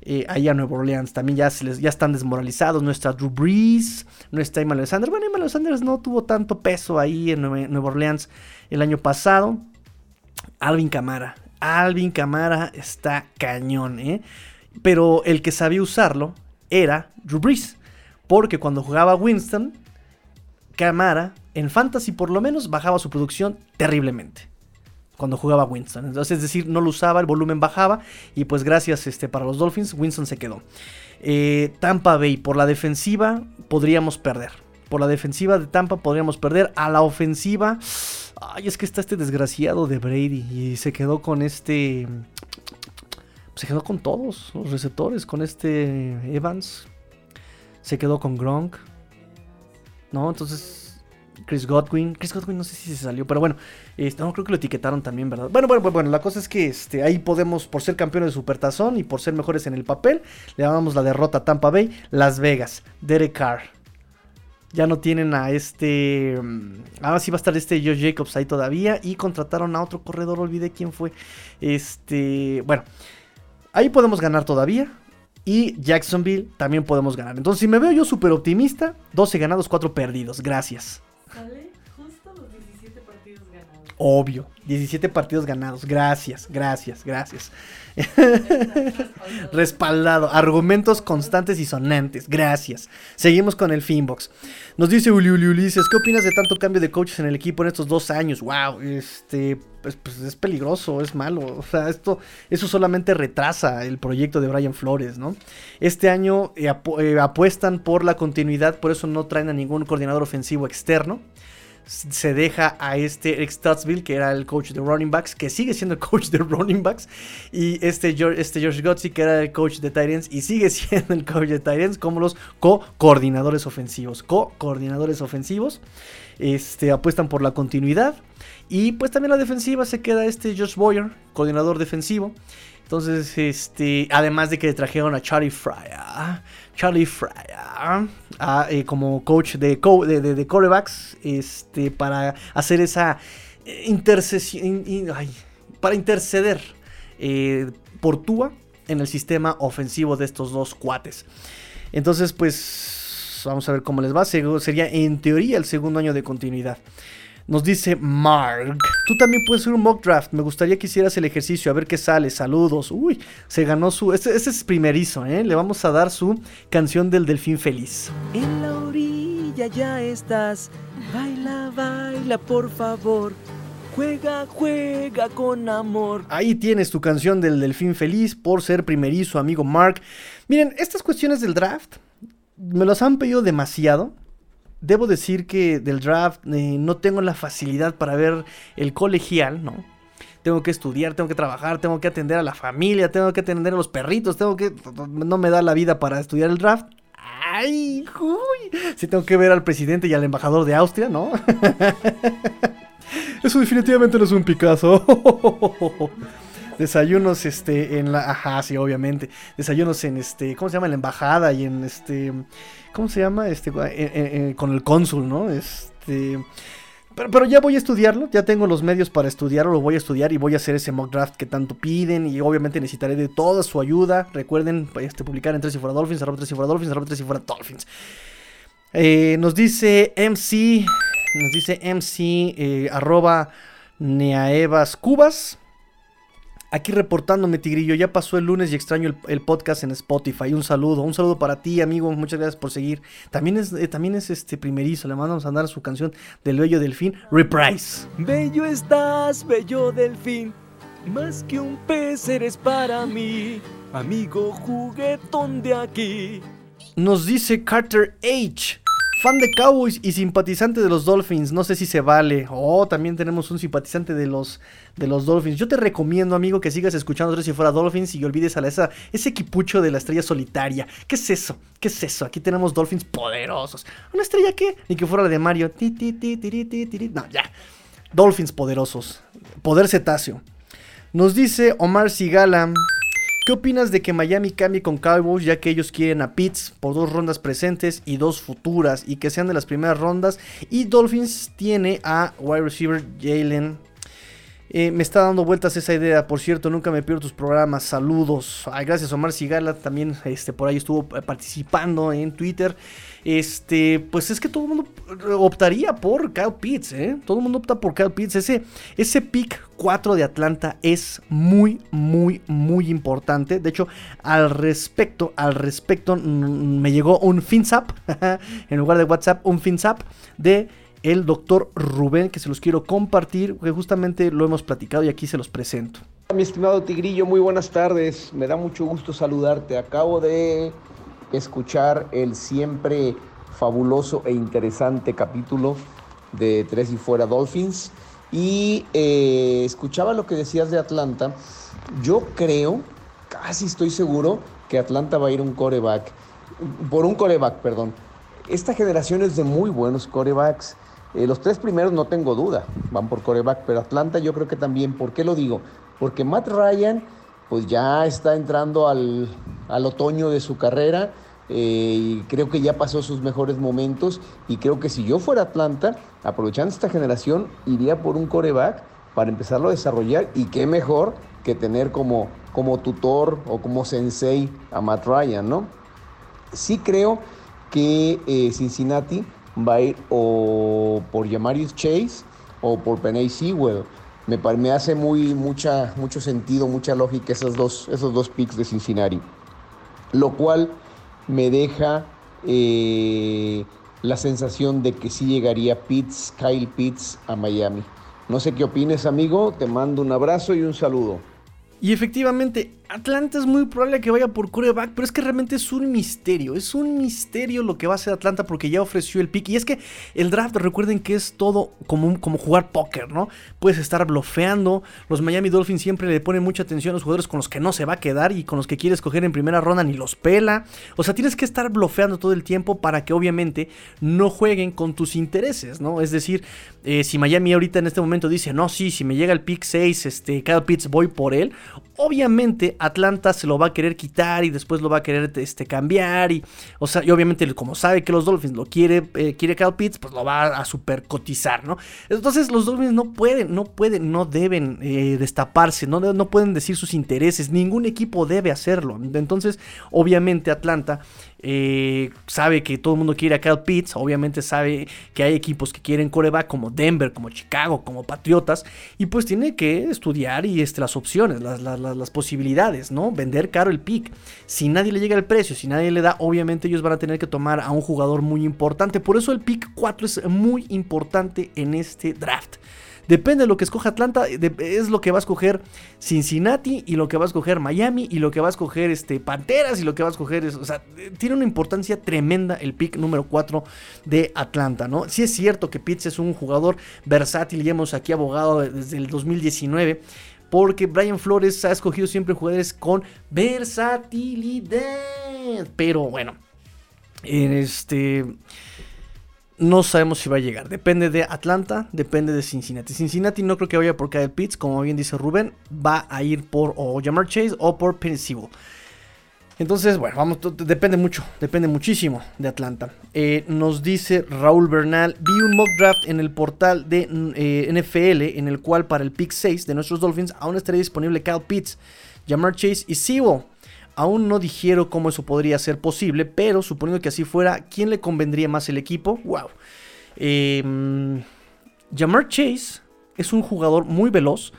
Eh, ahí a Nueva Orleans. También ya, se les, ya están desmoralizados. No está Drew Brees, no está Emmanuel Sanders. Bueno, Emmanuel Sanders no tuvo tanto peso ahí en Nueva, Orleans el año pasado. Alvin Camara. Alvin Camara está cañón, ¿eh? Pero el que sabía usarlo era Drew Brees. Porque cuando jugaba Winston, Camara, en Fantasy por lo menos, bajaba su producción terriblemente. Cuando jugaba Winston. Entonces, es decir, no lo usaba, el volumen bajaba. Y pues gracias este, para los Dolphins, Winston se quedó. Eh, Tampa Bay, por la defensiva, podríamos perder. Por la defensiva de Tampa podríamos perder. A la ofensiva. Ay, es que está este desgraciado de Brady. Y se quedó con este se quedó con todos los receptores, con este Evans, se quedó con Gronk, ¿no? Entonces, Chris Godwin, Chris Godwin no sé si se salió, pero bueno, este, no creo que lo etiquetaron también, ¿verdad? Bueno, bueno, bueno, la cosa es que este, ahí podemos, por ser campeones de Supertazón y por ser mejores en el papel, le damos la derrota a Tampa Bay, Las Vegas, Derek Carr. Ya no tienen a este. Mm, ahora sí va a estar este Josh Jacobs ahí todavía. Y contrataron a otro corredor, olvidé quién fue. Este. Bueno, Ahí podemos ganar todavía. Y Jacksonville también podemos ganar. Entonces, si me veo yo súper optimista, 12 ganados, 4 perdidos. Gracias. Obvio, 17 partidos ganados. Gracias, gracias, gracias. Respaldado. Argumentos constantes y sonantes. Gracias. Seguimos con el Finbox. Nos dice Uli, Uli Ulises, ¿qué opinas de tanto cambio de coaches en el equipo en estos dos años? Wow, este, pues, pues es peligroso, es malo. O sea, esto, eso solamente retrasa el proyecto de Brian Flores, ¿no? Este año eh, eh, apuestan por la continuidad, por eso no traen a ningún coordinador ofensivo externo se deja a este Eric Stutzville, que era el coach de running backs, que sigue siendo coach de running backs, y este George, este George que era el coach de Titans, y sigue siendo el coach de Titans, como los co-coordinadores ofensivos. Co-coordinadores ofensivos, este, apuestan por la continuidad, y pues también la defensiva se queda este Josh Boyer, coordinador defensivo. Entonces, este, además de que trajeron a Charlie Fryer, Charlie Fryer, eh, como coach de, de, de, corebacks, este, para hacer esa eh, intercesión, para interceder eh, por Tua en el sistema ofensivo de estos dos cuates. Entonces, pues, vamos a ver cómo les va. Sería en teoría el segundo año de continuidad. Nos dice Mark. Tú también puedes hacer un mock draft. Me gustaría que hicieras el ejercicio, a ver qué sale. Saludos. Uy, se ganó su. Este, este, es primerizo, ¿eh? Le vamos a dar su canción del Delfín Feliz. En la orilla ya estás. Baila, baila, por favor. Juega, juega con amor. Ahí tienes tu canción del Delfín Feliz por ser primerizo, amigo Mark. Miren, estas cuestiones del draft me las han pedido demasiado debo decir que del draft eh, no tengo la facilidad para ver el colegial, ¿no? Tengo que estudiar, tengo que trabajar, tengo que atender a la familia, tengo que atender a los perritos, tengo que... No me da la vida para estudiar el draft. ¡Ay! Uy. Sí tengo que ver al presidente y al embajador de Austria, ¿no? Eso definitivamente no es un Picasso. Desayunos, este, en la. Ajá, sí, obviamente. Desayunos en este. ¿Cómo se llama? En la embajada y en este. ¿Cómo se llama? Este. con el cónsul, ¿no? Este. Pero, ya voy a estudiarlo, ya tengo los medios para estudiarlo, lo voy a estudiar y voy a hacer ese mock draft que tanto piden y obviamente necesitaré de toda su ayuda. Recuerden este, publicar en Tres y Fuera Dolphins, arroba. Eh, nos dice MC, nos dice MC, eh, arroba Neaevas Cubas. Aquí reportándome, Tigrillo, ya pasó el lunes y extraño el, podcast en Spotify. Un saludo, un saludo para ti, amigo. Muchas gracias por seguir. También es, eh, también es este primerizo. Le mandamos a andar su canción del Bello Delfín, Reprise. Bello estás, Bello Delfín. Más que un pez eres para mí, amigo juguetón de aquí. Nos dice Carter H. Fan de Cowboys y simpatizante de los Dolphins. No sé si se vale. Oh, también tenemos un simpatizante de los, de los Dolphins. Yo te recomiendo, amigo, que sigas escuchando si fuera Dolphins y olvides a esa, ese equipucho de la estrella solitaria. ¿Qué es eso? ¿Qué es eso? Aquí tenemos Dolphins poderosos. ¿Una estrella qué? Ni que fuera la de Mario. No, ya. Dolphins poderosos. Poder cetáceo. Nos dice Omar Sigala. ¿Qué opinas de que Miami cambie con Cowboys ya que ellos quieren a Pitts por dos rondas presentes y dos futuras y que sean de las primeras rondas? Y Dolphins tiene a wide receiver Jalen. Eh, me está dando vueltas esa idea, por cierto, nunca me pierdo tus programas. Saludos. gracias Omar Sigala, también este, por ahí estuvo participando en Twitter. Este, pues es que todo el mundo optaría por Kyle Pitts, ¿eh? Todo el mundo opta por Kyle Pitts. Ese, ese pick 4 de Atlanta es muy, muy, muy importante. De hecho, al respecto, al respecto, me llegó un FinSap, en lugar de WhatsApp, un FinSap de el doctor Rubén, que se los quiero compartir, que justamente lo hemos platicado y aquí se los presento. Mi estimado Tigrillo, muy buenas tardes. Me da mucho gusto saludarte. Acabo de escuchar el siempre fabuloso e interesante capítulo de Tres y Fuera Dolphins y eh, escuchaba lo que decías de Atlanta. Yo creo, casi estoy seguro, que Atlanta va a ir un coreback, por un coreback, perdón. Esta generación es de muy buenos corebacks. Eh, los tres primeros no tengo duda, van por coreback, pero Atlanta yo creo que también. ¿Por qué lo digo? Porque Matt Ryan pues ya está entrando al, otoño de su carrera. Eh, y creo que ya pasó sus mejores momentos y creo que si yo fuera Atlanta, aprovechando esta generación, iría por un coreback para empezarlo a desarrollar y qué mejor que tener como, como tutor o como sensei a Matt Ryan, ¿no? Sí creo que eh, Cincinnati va a ir o por Yamarius Chase o por Penny Sewell. Me, me hace muy, mucha, mucho sentido, mucha lógica esos dos, esos dos picks de Cincinnati. Lo cual me deja eh, la sensación de que sí llegaría Pitts, Kyle Pitts a Miami. No sé qué opines, amigo. Te mando un abrazo y un saludo. Y efectivamente, Atlanta es muy probable que vaya por coreback, pero es que realmente es un misterio. Es un misterio lo que va a hacer Atlanta porque ya ofreció el pick. Y es que el draft, recuerden que es todo como, como jugar póker, ¿no? Puedes estar blofeando. Los Miami Dolphins siempre le ponen mucha atención a los jugadores con los que no se va a quedar y con los que quiere escoger en primera ronda ni los pela. O sea, tienes que estar blofeando todo el tiempo para que obviamente no jueguen con tus intereses, ¿no? Es decir, eh, si Miami ahorita en este momento dice, no, sí, si me llega el pick 6, este, Kyle Pitts, voy por él. Obviamente Atlanta se lo va a querer quitar y después lo va a querer este, cambiar. Y, o sea, y obviamente como sabe que los Dolphins lo quiere, eh, quiere Kyle Pitts, pues lo va a super cotizar, ¿no? Entonces los Dolphins no pueden, no pueden, no deben eh, destaparse, no, no pueden decir sus intereses. Ningún equipo debe hacerlo. Entonces, obviamente Atlanta eh, sabe que todo el mundo quiere a Kyle Pitts, obviamente sabe que hay equipos que quieren coreback como Denver, como Chicago, como Patriotas, y pues tiene que estudiar y este, las opciones, las, posibilidades, ¿no? Vender caro el pick. Si nadie le llega el precio, si nadie le da, obviamente ellos van a tener que tomar a un jugador muy importante. Por eso el pick 4 es muy importante en este draft. Depende de lo que escoja Atlanta, es lo que va a escoger Cincinnati y lo que va a escoger Miami y lo que va a escoger este, Panteras y lo que va a escoger... o sea, tiene una importancia tremenda el pick número 4 de Atlanta, ¿no? Sí es cierto que Pitts es un jugador versátil y hemos aquí abogado desde el 2019 porque Brian Flores ha escogido siempre jugadores con versatilidad. Pero bueno, en este no sabemos si va a llegar. Depende de Atlanta, depende de Cincinnati. Cincinnati no creo que vaya por Kyle Pitts, como bien dice Rubén, va a ir por o Jamar Chase o por Pensivo. Entonces, bueno, vamos, depende mucho, depende muchísimo de Atlanta. Eh, nos dice Raúl Bernal, vi un mock draft en el portal de eh, NFL en el cual para el pick 6 de nuestros Dolphins aún estaría disponible Kyle Pitts, Jamar Chase y Sewell. Aún no dijeron cómo eso podría ser posible, pero suponiendo que así fuera, ¿quién le convendría más el equipo? ¡Wow! Eh, Jamar Chase es un jugador muy veloz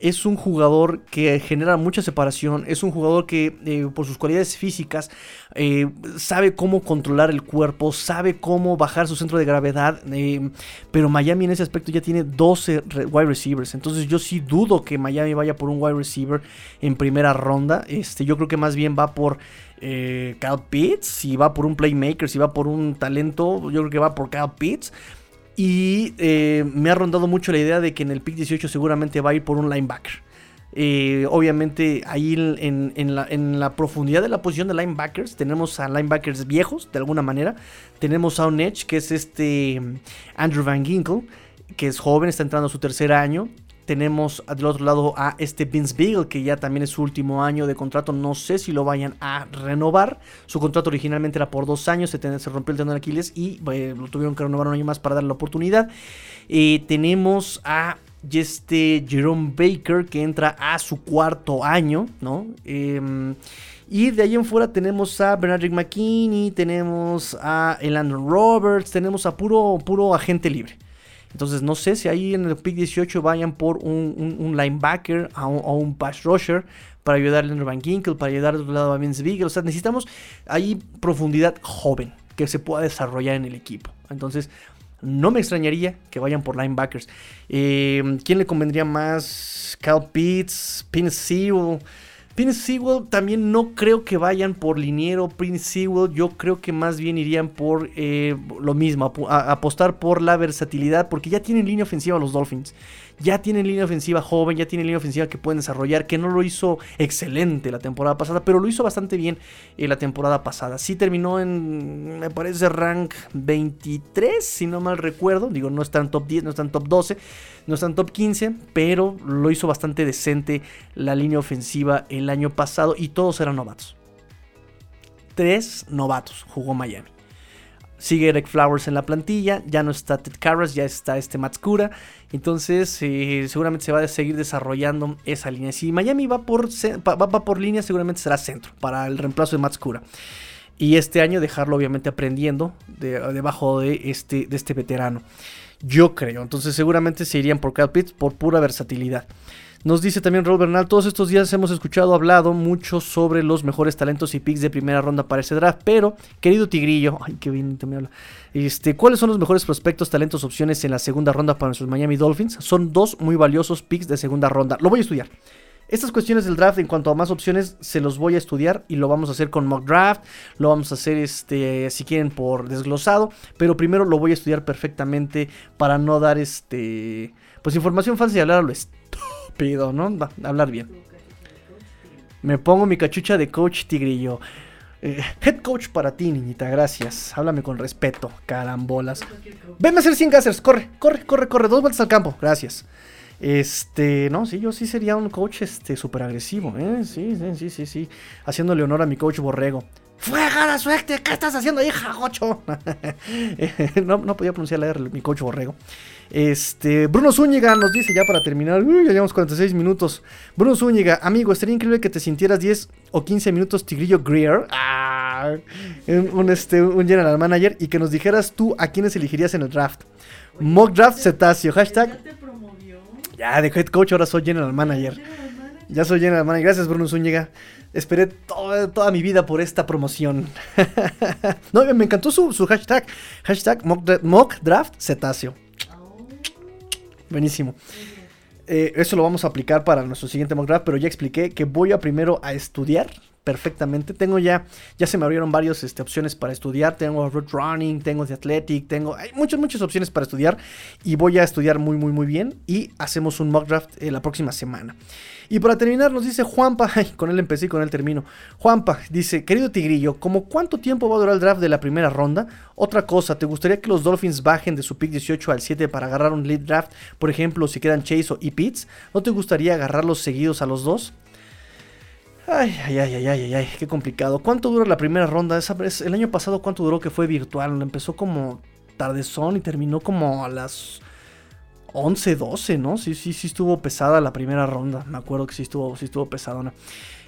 es un jugador que genera mucha separación, es un jugador que eh, por sus cualidades físicas eh, sabe cómo controlar el cuerpo, sabe cómo bajar su centro de gravedad, eh, pero Miami en ese aspecto ya tiene 12 wide receivers, entonces yo sí dudo que Miami vaya por un wide receiver en primera ronda, este, yo creo que más bien va por... Cal Pitts, si va por un playmaker, si va por un talento, yo creo que va por Cal Pitts. Y eh, me ha rondado mucho la idea de que en el pick 18 seguramente va a ir por un linebacker. Eh, obviamente ahí en, la, profundidad de la posición de linebackers tenemos a linebackers viejos de alguna manera. Tenemos a un edge que es este Andrew Van Ginkle, que es joven, está entrando a su tercer año tenemos del otro lado a este Vince Beagle, que ya también es su último año de contrato. No sé si lo vayan a renovar. Su contrato originalmente era por dos años, se, se rompió el tendón de Aquiles y eh, lo tuvieron que renovar un año más para darle la oportunidad. Eh, tenemos a este Jerome Baker, que entra a su cuarto año, ¿no? Em, y de ahí en fuera tenemos a Bernard McKinney, tenemos a Elandon Roberts, tenemos a puro, puro agente libre. Entonces no sé si ahí en el pick 18 vayan por un, linebacker o un, pass rusher para ayudar a Van Ginkel, para ayudar al otro lado a Vince Beagle. O sea, necesitamos ahí profundidad joven que se pueda desarrollar en el equipo. Entonces, no me extrañaría que vayan por linebackers. Eh, ¿Quién le convendría más? Cal Pitts, Pin Sewell. Prince Sewell también no creo que vayan por liniero. Prince Sewell yo creo que más bien irían por eh, lo mismo, apostar por la versatilidad, porque ya tienen línea ofensiva los Dolphins ya tienen línea ofensiva joven, ya tienen línea ofensiva que pueden desarrollar, que no lo hizo excelente la temporada pasada, pero lo hizo bastante bien eh, la temporada pasada. Sí terminó en, me parece, rank 23, si no mal recuerdo. Digo, no está en top 10, no está en top 12, no está en top 15, pero lo hizo bastante decente la línea ofensiva el año pasado y todos eran novatos. Tres novatos jugó Miami. Sigue Eric Flowers en la plantilla, ya no está Ted Carras, ya está este Matskura. Entonces, seguramente se va a seguir desarrollando esa línea. Si Miami va por, va, por línea, seguramente será centro para el reemplazo de Matskura. Y este año dejarlo obviamente aprendiendo debajo de este, de este veterano. Yo creo. Entonces seguramente se irían por Kyle Pitts por pura versatilidad. Nos dice también Raúl Bernal, todos estos días hemos escuchado hablado mucho sobre los mejores talentos y picks de primera ronda para ese draft, pero querido Tigrillo, ay qué bien te me habla. Este, ¿cuáles son los mejores prospectos, talentos, opciones en la segunda ronda para nuestros Miami Dolphins? Son dos muy valiosos picks de segunda ronda. Lo voy a estudiar. Estas cuestiones del draft en cuanto a más opciones se los voy a estudiar y lo vamos a hacer con mock draft, lo vamos a hacer este si quieren por desglosado, pero primero lo voy a estudiar perfectamente para no dar este pues información fácil y hablar a lo estúpido, ¿no? Va, hablar bien. Me pongo mi cachucha de coach tigrillo. Eh, head coach para ti, niñita, gracias. Háblame con respeto, carambolas. Venme a hacer 100 gasers, corre, corre, corre, corre, dos vueltas al campo, gracias. Este, no, sí, yo sí sería un coach este súper agresivo, ¿eh? Sí, sí, sí, sí, sí. Haciéndole honor a mi coach Borrego. ¡Fuega la suerte! ¿Qué estás haciendo, hija, gocho? no, no podía pronunciar la R, mi coach Borrego. Este, Bruno Zúñiga nos dice ya para terminar, uy, ya llevamos 46 minutos. Bruno Zúñiga, amigo, estaría increíble que te sintieras 10 o 15 minutos Tigrillo Greer, ah, un, este, un general manager, y que nos dijeras tú a quiénes elegirías en el draft. Mock draft cetáceo, hashtag. Ya, de head coach, ahora soy general manager. Ya soy general manager. Gracias, Bruno Zúñiga. Esperé toda, toda mi vida por esta promoción. no, me encantó su, su hashtag. Hashtag mock, mock draft cetáceo. Buenísimo. Eh, eso lo vamos a aplicar para nuestro siguiente mock draft, pero ya expliqué que voy a primero a estudiar perfectamente. Tengo ya, ya se me abrieron varias este, opciones para estudiar. Tengo road running, tengo de athletic, tengo, hay muchas, muchas opciones para estudiar y voy a estudiar muy, muy, muy bien y hacemos un mock draft eh, la próxima semana. Y para terminar nos dice Juanpa, con él empecé y con él termino. Juanpa dice, querido Tigrillo, ¿cómo cuánto tiempo va a durar el draft de la primera ronda? Otra cosa, ¿te gustaría que los Dolphins bajen de su pick 18 al 7 para agarrar un lead draft? Por ejemplo, si quedan Chase o E. Pitts, ¿no te gustaría agarrarlos seguidos a los dos? Ay, ay, ay, ay, ay, ay, qué complicado. ¿Cuánto dura la primera ronda? El año pasado, ¿cuánto duró que fue virtual? Empezó como tardezón y terminó como a las 11, 12, ¿no? Sí, sí, sí estuvo pesada la primera ronda. Me acuerdo que sí estuvo, sí estuvo pesadona.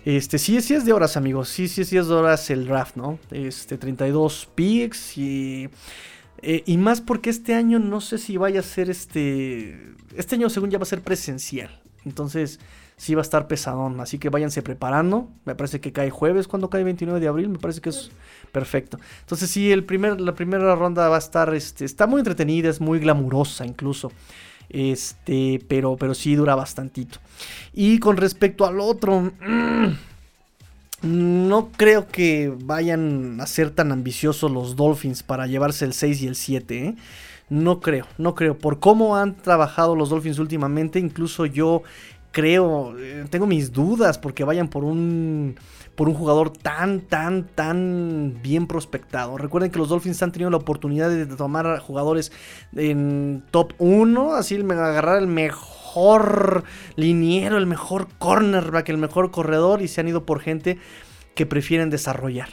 Este, sí, sí es de horas, amigos. Sí, sí, sí es de horas el draft, ¿no? Este, 32 picks y... Eh, y más porque este año no sé si vaya a ser este... Este año según ya va a ser presencial. Entonces sí va a estar pesadón. Así que váyanse preparando. Me parece que cae jueves cuando cae 29 de abril. Me parece que es perfecto. Entonces sí, el primer, la primera ronda va a estar... Este, está muy entretenida, es muy glamurosa incluso. Este, pero, pero sí dura bastantito. Y con respecto al otro, no creo que vayan a ser tan ambiciosos los Dolphins para llevarse el 6 y el 7. ¿eh? No creo, no creo. Por cómo han trabajado los Dolphins últimamente, incluso yo creo, eh, tengo mis dudas porque vayan por un por un jugador tan, tan, tan bien prospectado. Recuerden que los Dolphins han tenido la oportunidad de tomar jugadores en top 1, así agarrar el mejor liniero, el mejor cornerback, el mejor corredor y se han ido por gente que prefieren desarrollar.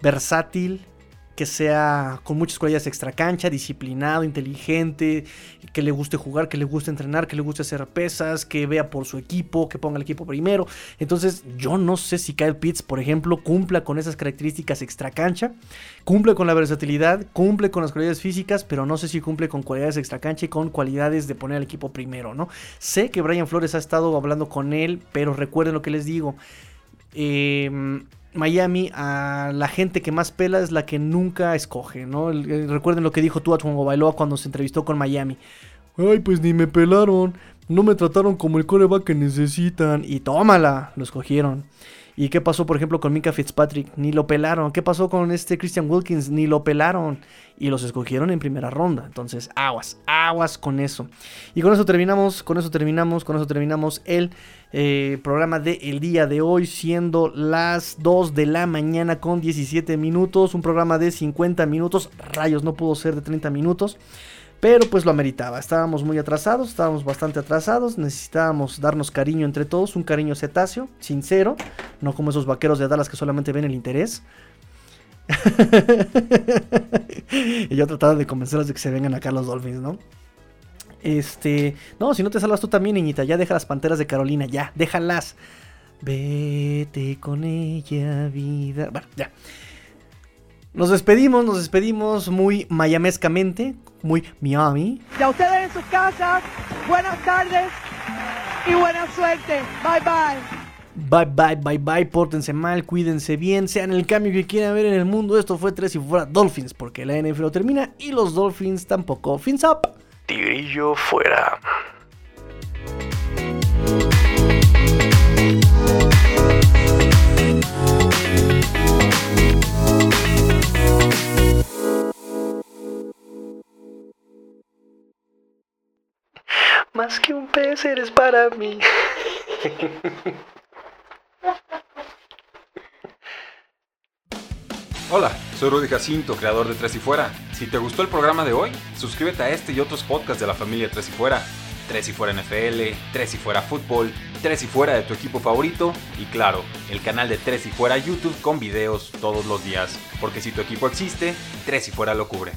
Versátil, que sea con muchas cualidades extra cancha, disciplinado, inteligente, que le guste jugar, que le guste entrenar, que le guste hacer pesas, que vea por su equipo, que ponga el equipo primero. Entonces, yo no sé si Kyle Pitts, por ejemplo, cumpla con esas características extra cancha, cumple con la versatilidad, cumple con las cualidades físicas, pero no sé si cumple con cualidades extra cancha y con cualidades de poner al equipo primero, ¿no? Sé que Brian Flores ha estado hablando con él, pero recuerden lo que les digo. Eh, Miami a la gente que más pela es la que nunca escoge, ¿no? recuerden lo que dijo Tua Bailoa cuando se entrevistó con Miami. Ay, pues ni me pelaron, no me trataron como el coreback que necesitan y tómala, lo escogieron. ¿Y qué pasó, por ejemplo, con Mika Fitzpatrick? Ni lo pelaron. ¿Qué pasó con este Christian Wilkins? Ni lo pelaron. Y los escogieron en primera ronda. Entonces, aguas, aguas con eso. Y con eso terminamos, con eso terminamos, con eso terminamos el eh, programa del el día de hoy, siendo las 2 de la mañana con 17 minutos. Un programa de 50 minutos. Rayos, no pudo ser de 30 minutos. Pero pues lo ameritaba. Estábamos muy atrasados, estábamos bastante atrasados. Necesitábamos darnos cariño entre todos, un cariño cetáceo, sincero, no como esos vaqueros de Dallas que solamente ven el interés. y yo trataba de convencerlos de que se vengan acá los Dolphins, ¿no? Este, no, si no te salvas tú también, niñita, ya deja las panteras de Carolina, ya, déjalas. Vete con ella, vida. Bueno, ya. Nos despedimos, nos despedimos muy mayamescamente, muy Miami. Y a ustedes en sus casas, buenas tardes y buena suerte. Bye bye. Bye bye, bye bye, pórtense mal, cuídense bien, sean el cambio que quieran ver en el mundo. Esto fue tres y fuera Dolphins, porque la NFL termina y los Dolphins tampoco. Fins up. Tigrillo fuera. Más que un pez eres para mí. Hola, soy Rudy Jacinto, creador de Tres y Fuera. Si te gustó el programa de hoy, suscríbete a este y otros podcasts de la familia Tres y Fuera. Tres y Fuera NFL, Tres y Fuera Fútbol, Tres y Fuera de tu equipo favorito y claro, el canal de Tres y Fuera YouTube con videos todos los días. Porque si tu equipo existe, Tres y Fuera lo cubre.